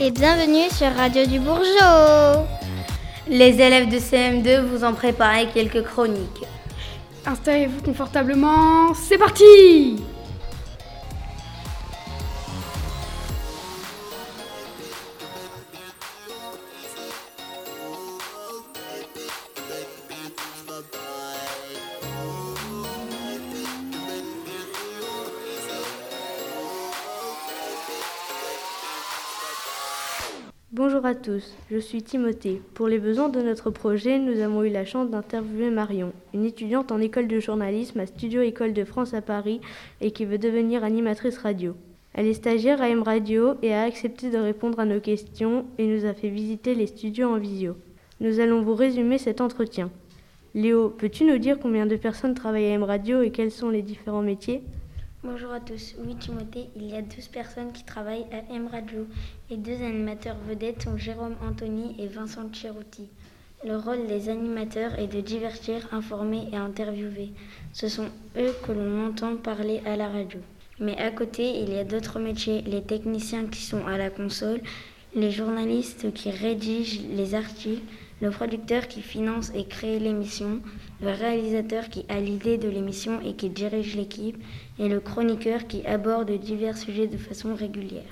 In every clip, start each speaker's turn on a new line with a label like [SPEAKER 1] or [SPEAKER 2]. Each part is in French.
[SPEAKER 1] et bienvenue sur Radio du Bourgeot.
[SPEAKER 2] Les élèves de CM2 vous ont préparé quelques chroniques.
[SPEAKER 3] Installez-vous confortablement, c'est parti
[SPEAKER 4] Bonjour à tous, je suis Timothée. Pour les besoins de notre projet, nous avons eu la chance d'interviewer Marion, une étudiante en école de journalisme à Studio École de France à Paris et qui veut devenir animatrice radio. Elle est stagiaire à M Radio et a accepté de répondre à nos questions et nous a fait visiter les studios en visio. Nous allons vous résumer cet entretien. Léo, peux-tu nous dire combien de personnes travaillent à M Radio et quels sont les différents métiers?
[SPEAKER 5] Bonjour à tous. Oui, Timothée, il y a 12 personnes qui travaillent à M Radio et deux animateurs vedettes sont Jérôme Anthony et Vincent Cherouti. Le rôle des animateurs est de divertir, informer et interviewer. Ce sont eux que l'on entend parler à la radio. Mais à côté, il y a d'autres métiers, les techniciens qui sont à la console, les journalistes qui rédigent les articles, le producteur qui finance et crée l'émission, le réalisateur qui a l'idée de l'émission et qui dirige l'équipe, et le chroniqueur qui aborde divers sujets de façon régulière.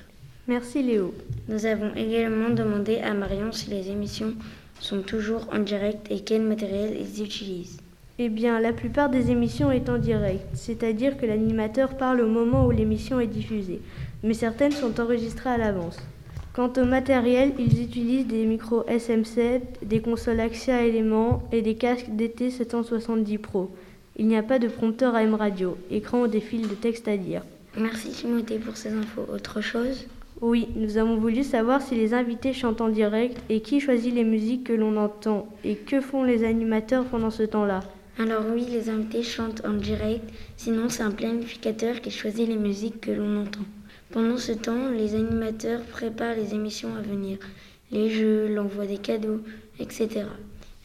[SPEAKER 4] Merci Léo.
[SPEAKER 5] Nous avons également demandé à Marion si les émissions sont toujours en direct et quel matériel ils utilisent.
[SPEAKER 4] Eh bien, la plupart des émissions est en direct, c'est-à-dire que l'animateur parle au moment où l'émission est diffusée, mais certaines sont enregistrées à l'avance. Quant au matériel, ils utilisent des micros SM7, des consoles Axia Element et des casques DT770 Pro. Il n'y a pas de prompteur AM radio, écran ou des fils de texte à dire.
[SPEAKER 5] Merci Timothée pour ces infos. Autre chose?
[SPEAKER 4] Oui, nous avons voulu savoir si les invités chantent en direct et qui choisit les musiques que l'on entend et que font les animateurs pendant ce temps-là.
[SPEAKER 5] Alors oui, les invités chantent en direct, sinon c'est un planificateur qui choisit les musiques que l'on entend. Pendant ce temps, les animateurs préparent les émissions à venir, les jeux, l'envoi des cadeaux, etc.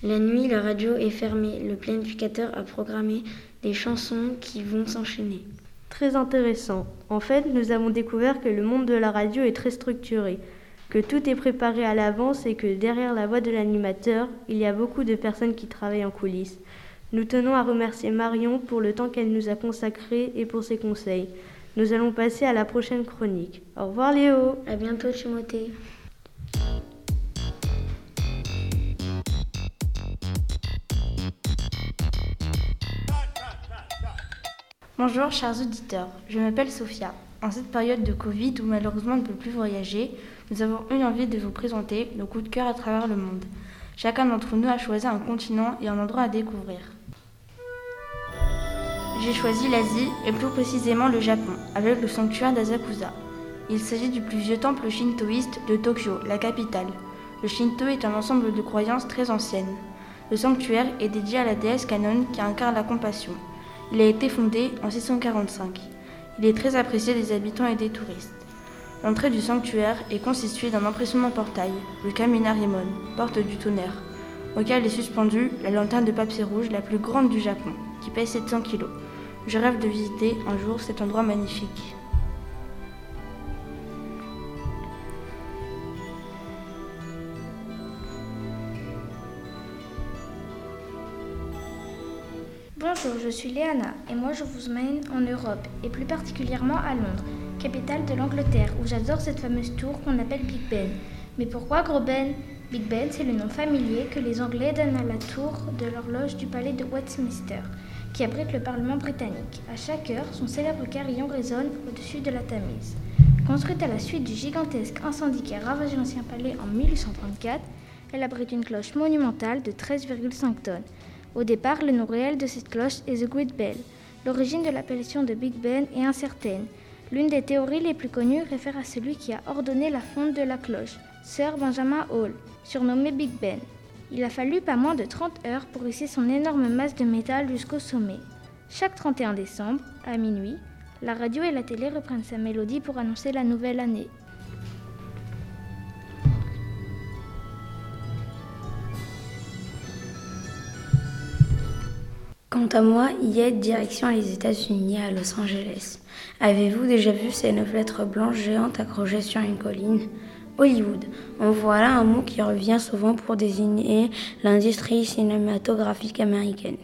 [SPEAKER 5] La nuit, la radio est fermée. Le planificateur a programmé des chansons qui vont s'enchaîner.
[SPEAKER 4] Très intéressant. En fait, nous avons découvert que le monde de la radio est très structuré, que tout est préparé à l'avance et que derrière la voix de l'animateur, il y a beaucoup de personnes qui travaillent en coulisses. Nous tenons à remercier Marion pour le temps qu'elle nous a consacré et pour ses conseils. Nous allons passer à la prochaine chronique. Au revoir Léo.
[SPEAKER 5] À bientôt Timothée.
[SPEAKER 6] Bonjour chers auditeurs, je m'appelle Sophia. En cette période de Covid où malheureusement on ne peut plus voyager, nous avons eu envie de vous présenter nos coups de cœur à travers le monde. Chacun d'entre nous a choisi un continent et un endroit à découvrir. J'ai choisi l'Asie et plus précisément le Japon, avec le sanctuaire d'Asakusa. Il s'agit du plus vieux temple shintoïste de Tokyo, la capitale. Le shinto est un ensemble de croyances très anciennes. Le sanctuaire est dédié à la déesse Kanon qui incarne la compassion. Il a été fondé en 645. Il est très apprécié des habitants et des touristes. L'entrée du sanctuaire est constituée d'un impressionnant portail, le Kaminarimon, porte du tonnerre, auquel est suspendue la lanterne de papier rouge la plus grande du Japon, qui pèse 700 kg. Je rêve de visiter un jour cet endroit magnifique.
[SPEAKER 7] Bonjour, je suis Léana et moi je vous emmène en Europe et plus particulièrement à Londres, capitale de l'Angleterre, où j'adore cette fameuse tour qu'on appelle Big Ben. Mais pourquoi Gros Ben? Big Ben, c'est le nom familier que les Anglais donnent à la tour de l'horloge du palais de Westminster qui abrite le Parlement britannique. À chaque heure, son célèbre carillon résonne au-dessus de la Tamise. Construite à la suite du gigantesque incendie qui a ravagé l'ancien palais en 1834, elle abrite une cloche monumentale de 13,5 tonnes. Au départ, le nom réel de cette cloche est The Great Bell. L'origine de l'appellation de Big Ben est incertaine. L'une des théories les plus connues réfère à celui qui a ordonné la fonte de la cloche, Sir Benjamin Hall, surnommé Big Ben. Il a fallu pas moins de 30 heures pour hisser son énorme masse de métal jusqu'au sommet. Chaque 31 décembre, à minuit, la radio et la télé reprennent sa mélodie pour annoncer la nouvelle année.
[SPEAKER 5] Quant à moi, hier, direction les États-Unis à Los Angeles. Avez-vous déjà vu ces neuf lettres blanches géantes accrochées sur une colline? Hollywood. En voilà un mot qui revient souvent pour désigner l'industrie cinématographique américaine.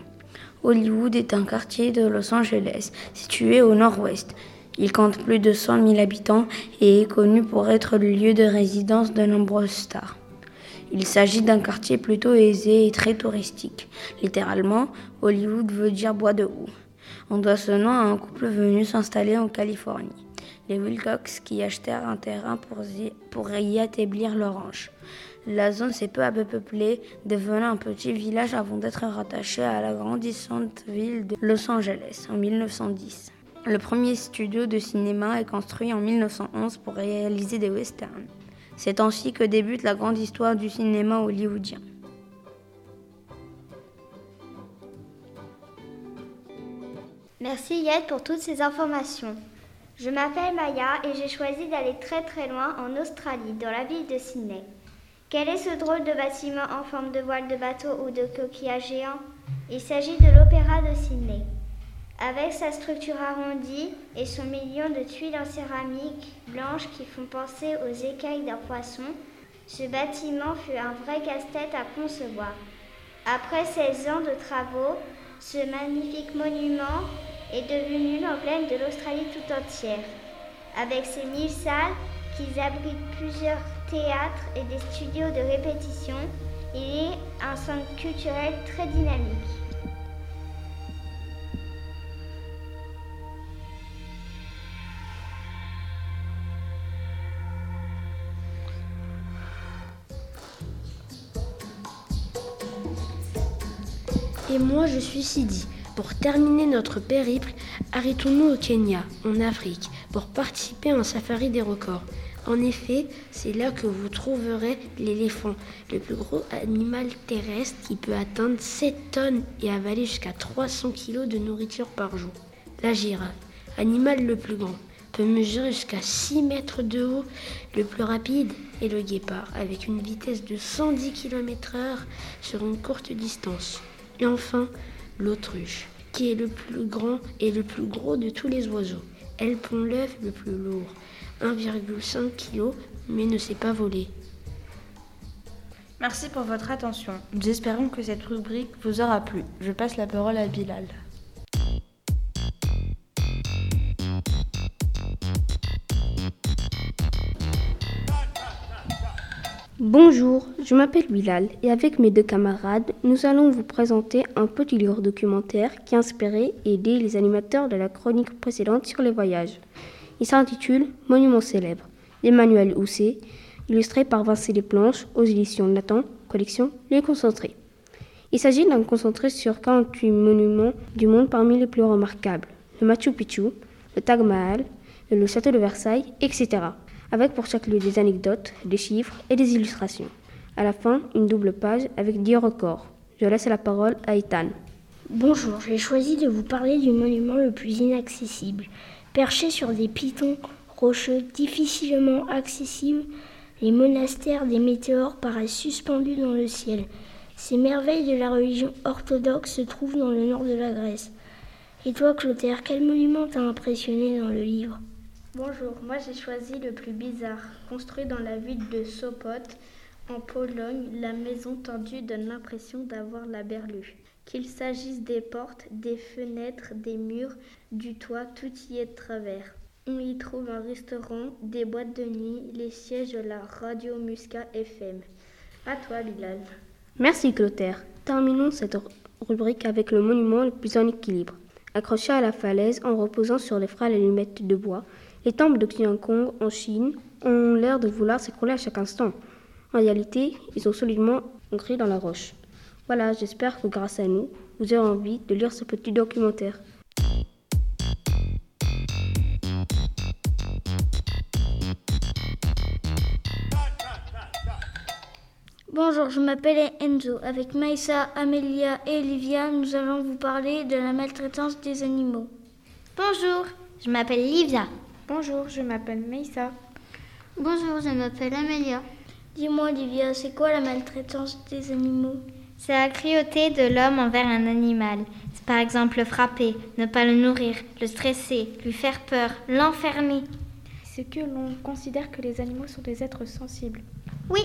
[SPEAKER 5] Hollywood est un quartier de Los Angeles situé au nord-ouest. Il compte plus de 100 000 habitants et est connu pour être le lieu de résidence de nombreuses stars. Il s'agit d'un quartier plutôt aisé et très touristique. Littéralement, Hollywood veut dire bois de houx. On doit ce nom à un couple venu s'installer en Californie, les Wilcox, qui achetèrent un terrain pour y, établir leur ranch. La zone s'est peu à peu peuplée, devenant un petit village avant d'être rattaché à la grandissante ville de Los Angeles en 1910. Le premier studio de cinéma est construit en 1911 pour réaliser des westerns. C'est ainsi que débute la grande histoire du cinéma hollywoodien.
[SPEAKER 8] Merci Yed pour toutes ces informations. Je m'appelle Maya et j'ai choisi d'aller très très loin en Australie, dans la ville de Sydney. Quel est ce drôle de bâtiment en forme de voile de bateau ou de coquillage géant? Il s'agit de l'Opéra de Sydney. Avec sa structure arrondie et son million de tuiles en céramique blanche qui font penser aux écailles d'un poisson, ce bâtiment fut un vrai casse-tête à concevoir. Après 16 ans de travaux, ce magnifique monument est devenu l'emblème de l'Australie tout entière. Avec ses mille salles qui abritent plusieurs théâtres et des studios de répétition, il est un centre culturel très dynamique.
[SPEAKER 9] Et moi, je suis Sidi. Pour terminer notre périple, arrêtons-nous au Kenya, en Afrique, pour participer à un safari des records. En effet, c'est là que vous trouverez l'éléphant, le plus gros animal terrestre qui peut atteindre 7 tonnes et avaler jusqu'à 300 kg de nourriture par jour. La girafe, animal le plus grand, peut mesurer jusqu'à 6 mètres de haut. Le plus rapide est le guépard, avec une vitesse de 110 km/h sur une courte distance. Et enfin, l'autruche, qui est le plus grand et le plus gros de tous les oiseaux. Elle pond l'œuf le plus lourd, 1,5 kg, mais ne sait pas voler.
[SPEAKER 6] Merci pour votre attention. Nous espérons que cette rubrique vous aura plu. Je passe la parole à Bilal.
[SPEAKER 10] Bonjour, je m'appelle Bilal et avec mes deux camarades, nous allons vous présenter un petit livre documentaire qui a inspiré et aidé les animateurs de la chronique précédente sur les voyages. Il s'intitule Monument célèbre d'Emmanuel Housset, illustré par Vincent Desplanches aux éditions Nathan, collection Les Concentrés. Il s'agit d'un concentré sur 48 monuments du monde parmi les plus remarquables le Machu Picchu, le Taj Mahal, le château de Versailles, etc avec pour chaque lieu des anecdotes, des chiffres et des illustrations. À la fin, une double page avec 10 records. Je laisse la parole à Ethan.
[SPEAKER 11] Bonjour, j'ai choisi de vous parler du monument le plus inaccessible. Perché sur des pitons rocheux difficilement accessibles, les monastères des météores paraissent suspendus dans le ciel. Ces merveilles de la religion orthodoxe se trouvent dans le nord de la Grèce. Et toi, Clotaire, quel monument t'a impressionné dans le livre?
[SPEAKER 2] Bonjour, moi j'ai choisi le plus bizarre. Construit dans la ville de Sopot, en Pologne, la maison tendue donne l'impression d'avoir la berlue. Qu'il s'agisse des portes, des fenêtres, des murs, du toit, tout y est de travers. On y trouve un restaurant, des boîtes de nuit, les sièges de la radio Musca FM. À toi, Bilal.
[SPEAKER 10] Merci, Clotaire. Terminons cette rubrique avec le monument le plus en équilibre. Accroché à la falaise en reposant sur les frêles allumettes de bois, les temples de Qiankong en Chine ont l'air de vouloir s'écrouler à chaque instant. En réalité, ils sont solidement ancrés dans la roche. Voilà, j'espère que grâce à nous, vous aurez envie de lire ce petit documentaire.
[SPEAKER 12] Bonjour, je m'appelle Enzo. Avec Maïssa, Amelia et Olivia, nous allons vous parler de la maltraitance des animaux.
[SPEAKER 8] Bonjour, je m'appelle Livia.
[SPEAKER 13] Bonjour, je m'appelle Meissa.
[SPEAKER 14] Bonjour, je m'appelle Amelia.
[SPEAKER 12] Dis-moi, Olivia, c'est quoi la maltraitance des animaux?
[SPEAKER 8] C'est la cruauté de l'homme envers un animal. C'est par exemple le frapper, ne pas le nourrir, le stresser, lui faire peur, l'enfermer.
[SPEAKER 13] c'est que l'on considère que les animaux sont des êtres sensibles.
[SPEAKER 1] Oui,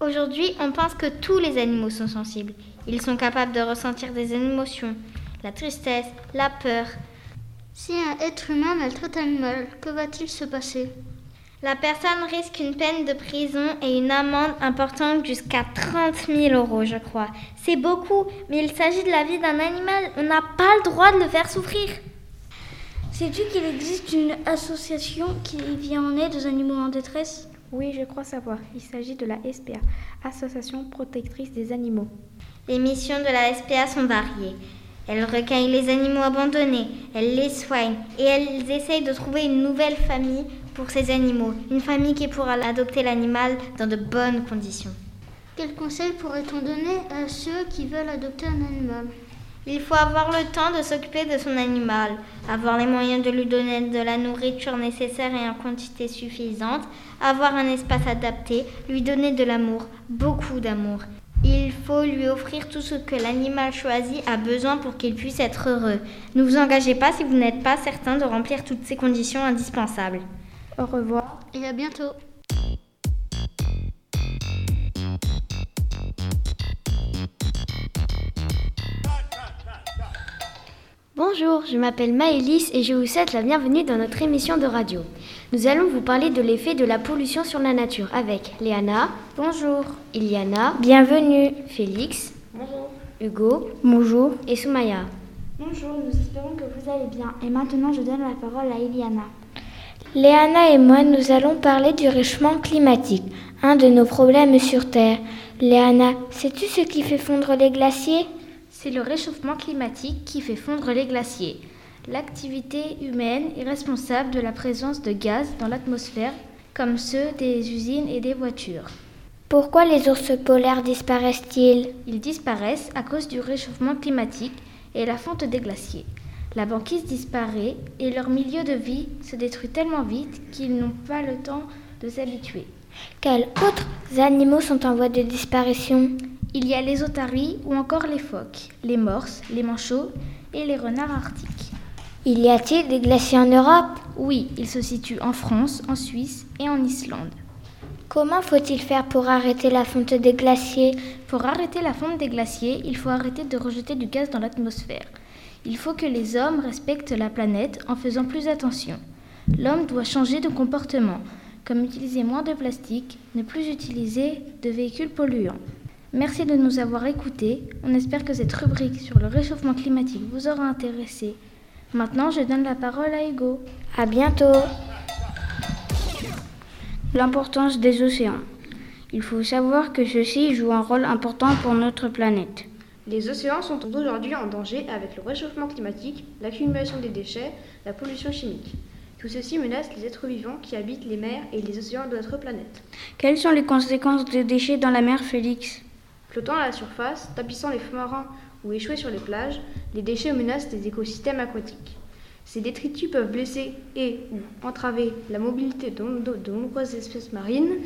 [SPEAKER 1] aujourd'hui on pense que tous les animaux sont sensibles. Ils sont capables de ressentir des émotions, la tristesse, la peur.
[SPEAKER 12] Si un être humain maltraite un animal, que va-t-il se passer?
[SPEAKER 1] La personne risque une peine de prison et une amende importante jusqu'à 30 000 euros, je crois. C'est beaucoup, mais il s'agit de la vie d'un animal. On n'a pas le droit de le faire souffrir.
[SPEAKER 15] Sais-tu qu'il existe une association qui vient en aide aux animaux en détresse?
[SPEAKER 13] Oui, je crois savoir. Il s'agit de la SPA, Association protectrice des animaux.
[SPEAKER 1] Les missions de la SPA sont variées. Elles recueillent les animaux abandonnés, elles les soignent et elles essayent de trouver une nouvelle famille pour ces animaux, une famille qui pourra adopter l'animal dans de bonnes conditions.
[SPEAKER 12] Quels conseils pourrait-on donner à ceux qui veulent adopter un animal?
[SPEAKER 1] Il faut avoir le temps de s'occuper de son animal, avoir les moyens de lui donner de la nourriture nécessaire et en quantité suffisante, avoir un espace adapté, lui donner de l'amour, beaucoup d'amour. Il faut lui offrir tout ce que l'animal choisi a besoin pour qu'il puisse être heureux. Ne vous engagez pas si vous n'êtes pas certain de remplir toutes ces conditions indispensables.
[SPEAKER 13] Au revoir
[SPEAKER 12] et à bientôt.
[SPEAKER 16] Bonjour, je m'appelle Maëlys et je vous souhaite la bienvenue dans notre émission de radio. Nous allons vous parler de l'effet de la pollution sur la nature avec Léana.
[SPEAKER 17] Bonjour.
[SPEAKER 16] Iliana.
[SPEAKER 17] Bienvenue.
[SPEAKER 16] Félix.
[SPEAKER 17] Bonjour.
[SPEAKER 16] Hugo.
[SPEAKER 17] Bonjour.
[SPEAKER 16] Et Soumaya.
[SPEAKER 18] Bonjour, nous espérons que vous allez bien. Et maintenant, je donne la parole à Iliana.
[SPEAKER 17] Léana et moi, nous allons parler du réchauffement climatique, un de nos problèmes sur Terre. Léana, sais-tu ce qui fait fondre les glaciers?
[SPEAKER 7] C'est le réchauffement climatique qui fait fondre les glaciers. L'activité humaine est responsable de la présence de gaz dans l'atmosphère, comme ceux des usines et des voitures.
[SPEAKER 17] Pourquoi les ours polaires disparaissent-ils?
[SPEAKER 7] Ils disparaissent à cause du réchauffement climatique et la fonte des glaciers. La banquise disparaît et leur milieu de vie se détruit tellement vite qu'ils n'ont pas le temps de s'habituer.
[SPEAKER 17] Quels autres animaux sont en voie de disparition?
[SPEAKER 7] Il y a les otaries ou encore les phoques, les morses, les manchots et les renards arctiques.
[SPEAKER 17] Il y a-t-il des glaciers en Europe?
[SPEAKER 7] Oui, ils se situent en France, en Suisse et en Islande.
[SPEAKER 17] Comment faut-il faire pour arrêter la fonte des glaciers?
[SPEAKER 7] Pour arrêter la fonte des glaciers, il faut arrêter de rejeter du gaz dans l'atmosphère. Il faut que les hommes respectent la planète en faisant plus attention. L'homme doit changer de comportement, comme utiliser moins de plastique, ne plus utiliser de véhicules polluants. Merci de nous avoir écoutés. On espère que cette rubrique sur le réchauffement climatique vous aura intéressé. Maintenant, je donne la parole à Hugo.
[SPEAKER 17] À bientôt.
[SPEAKER 2] L'importance des océans. Il faut savoir que ceux-ci jouent un rôle important pour notre planète.
[SPEAKER 19] Les océans sont aujourd'hui en danger avec le réchauffement climatique, l'accumulation des déchets, la pollution chimique. Tout ceci menace les êtres vivants qui habitent les mers et les océans de notre planète.
[SPEAKER 2] Quelles sont les conséquences des déchets dans la mer, Félix?
[SPEAKER 19] Flottant à la surface, tapissant les fonds marins ou échoués sur les plages, les déchets menacent des écosystèmes aquatiques. Ces détritus peuvent blesser et ou entraver la mobilité de, de nombreuses espèces marines,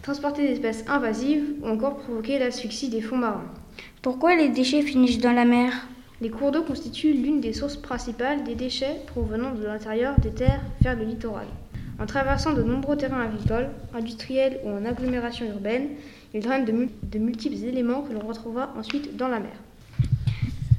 [SPEAKER 19] transporter des espèces invasives ou encore provoquer l'asphyxie des fonds marins.
[SPEAKER 2] Pourquoi les déchets finissent dans la mer?
[SPEAKER 19] Les cours d'eau constituent l'une des sources principales des déchets provenant de l'intérieur des terres vers le littoral. En traversant de nombreux terrains agricoles, industriels ou en agglomération urbaine, il draine de, de multiples éléments que l'on retrouvera ensuite dans la mer.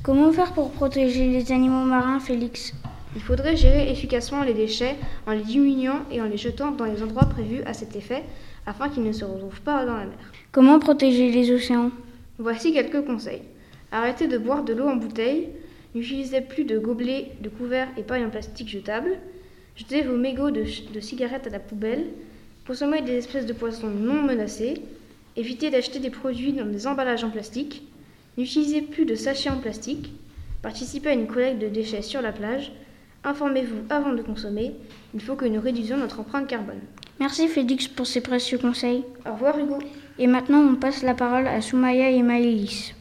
[SPEAKER 2] Comment faire pour protéger les animaux marins, Félix?
[SPEAKER 19] Il faudrait gérer efficacement les déchets en les diminuant et en les jetant dans les endroits prévus à cet effet afin qu'ils ne se retrouvent pas dans la mer.
[SPEAKER 2] Comment protéger les océans?
[SPEAKER 19] Voici quelques conseils. Arrêtez de boire de l'eau en bouteille. N'utilisez plus de gobelets, de couverts et pailles en plastique jetables. Jetez vos mégots de, de cigarettes à la poubelle. Consommez des espèces de poissons non menacés. Évitez d'acheter des produits dans des emballages en plastique. N'utilisez plus de sachets en plastique. Participez à une collecte de déchets sur la plage. Informez-vous avant de consommer. Il faut que nous réduisions notre empreinte carbone.
[SPEAKER 2] Merci Félix pour ces précieux conseils.
[SPEAKER 19] Au revoir Hugo.
[SPEAKER 2] Et maintenant, on passe la parole à Soumaya et Maëlys.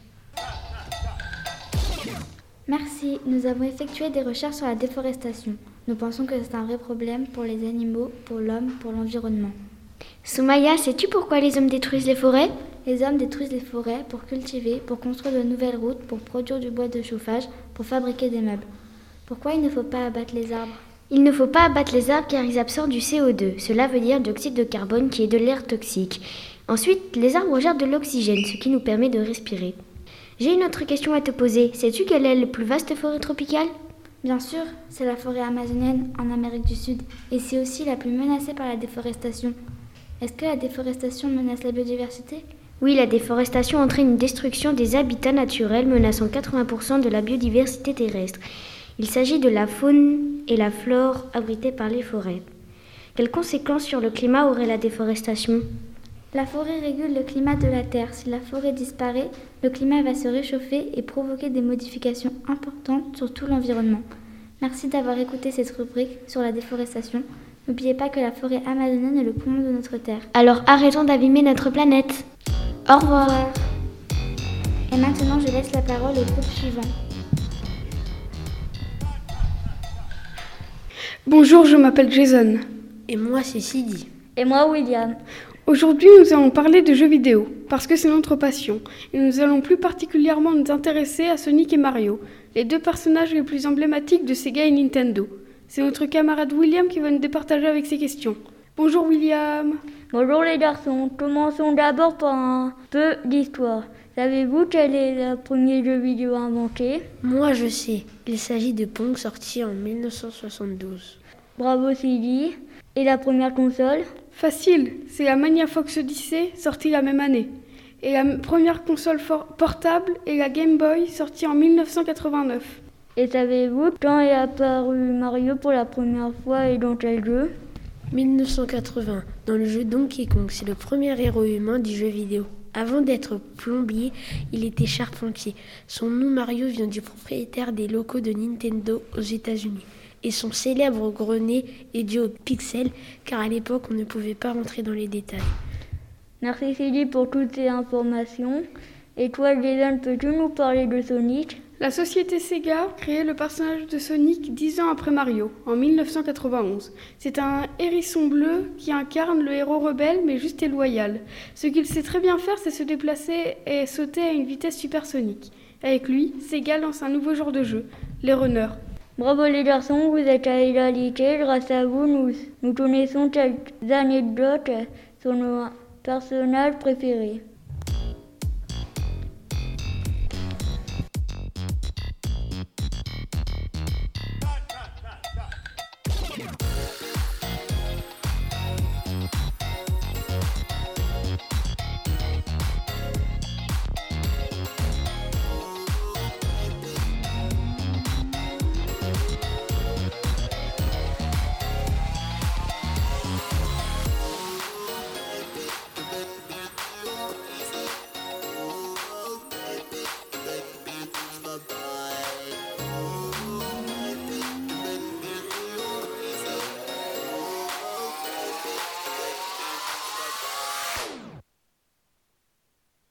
[SPEAKER 18] Merci. Nous avons effectué des recherches sur la déforestation. Nous pensons que c'est un vrai problème pour les animaux, pour l'homme, pour l'environnement.
[SPEAKER 16] Soumaya, sais-tu pourquoi les hommes détruisent les forêts?
[SPEAKER 18] Les hommes détruisent les forêts pour cultiver, pour construire de nouvelles routes, pour produire du bois de chauffage, pour fabriquer des meubles. Pourquoi il ne faut pas abattre les arbres?
[SPEAKER 16] Il ne faut pas abattre les arbres car ils absorbent du CO2. Cela veut dire dioxyde de carbone qui est de l'air toxique. Ensuite, les arbres gèrent de l'oxygène, ce qui nous permet de respirer. J'ai une autre question à te poser. Sais-tu quelle est la plus vaste forêt tropicale?
[SPEAKER 18] Bien sûr, c'est la forêt amazonienne en Amérique du Sud et c'est aussi la plus menacée par la déforestation. Est-ce que la déforestation menace la biodiversité?
[SPEAKER 16] Oui, la déforestation entraîne une destruction des habitats naturels menaçant 80% de la biodiversité terrestre. Il s'agit de la faune et la flore abritées par les forêts. Quelles conséquences sur le climat aurait la déforestation?
[SPEAKER 18] La forêt régule le climat de la Terre. Si la forêt disparaît, le climat va se réchauffer et provoquer des modifications importantes sur tout l'environnement. Merci d'avoir écouté cette rubrique sur la déforestation. N'oubliez pas que la forêt amazonienne est le poumon de notre Terre.
[SPEAKER 16] Alors arrêtons d'abîmer notre planète. Au revoir.
[SPEAKER 18] Et maintenant, je laisse la parole au groupe suivant.
[SPEAKER 3] Bonjour, je m'appelle Jason.
[SPEAKER 9] Et moi, c'est Sidi.
[SPEAKER 20] Et moi, William.
[SPEAKER 3] Aujourd'hui, nous allons parler de jeux vidéo, parce que c'est notre passion. Et nous allons plus particulièrement nous intéresser à Sonic et Mario, les deux personnages les plus emblématiques de Sega et Nintendo. C'est notre camarade William qui va nous départager avec ces questions. Bonjour William.
[SPEAKER 20] Bonjour les garçons. Commençons d'abord par un peu d'histoire. Savez-vous quel est le premier jeu vidéo inventé?
[SPEAKER 9] Moi je sais. Il s'agit de Pong sorti en 1972.
[SPEAKER 20] Bravo Sylvie. Et la première console?
[SPEAKER 3] Facile, c'est la Mania Fox Odyssey sortie la même année. Et la première console portable est la Game Boy sortie en 1989.
[SPEAKER 20] Et savez-vous quand est apparu Mario pour la première fois et dans quel jeu?
[SPEAKER 9] 1980, dans le jeu Donkey Kong. C'est le premier héros humain du jeu vidéo. Avant d'être plombier, il était charpentier. Son nom Mario vient du propriétaire des locaux de Nintendo aux États-Unis. Et son célèbre grenet est dû au pixel, car à l'époque on ne pouvait pas rentrer dans les détails.
[SPEAKER 20] Merci Célie pour toutes ces informations. Et toi, Jason, peux-tu nous parler de Sonic?
[SPEAKER 3] La société Sega créé le personnage de Sonic dix ans après Mario, en 1991. C'est un hérisson bleu qui incarne le héros rebelle mais juste et loyal. Ce qu'il sait très bien faire, c'est se déplacer et sauter à une vitesse supersonique. Avec lui, Sega lance un nouveau genre de jeu, les runners.
[SPEAKER 20] Bravo les garçons, vous êtes à égalité. Grâce à vous, nous, nous connaissons quelques anecdotes sur nos personnages préférés.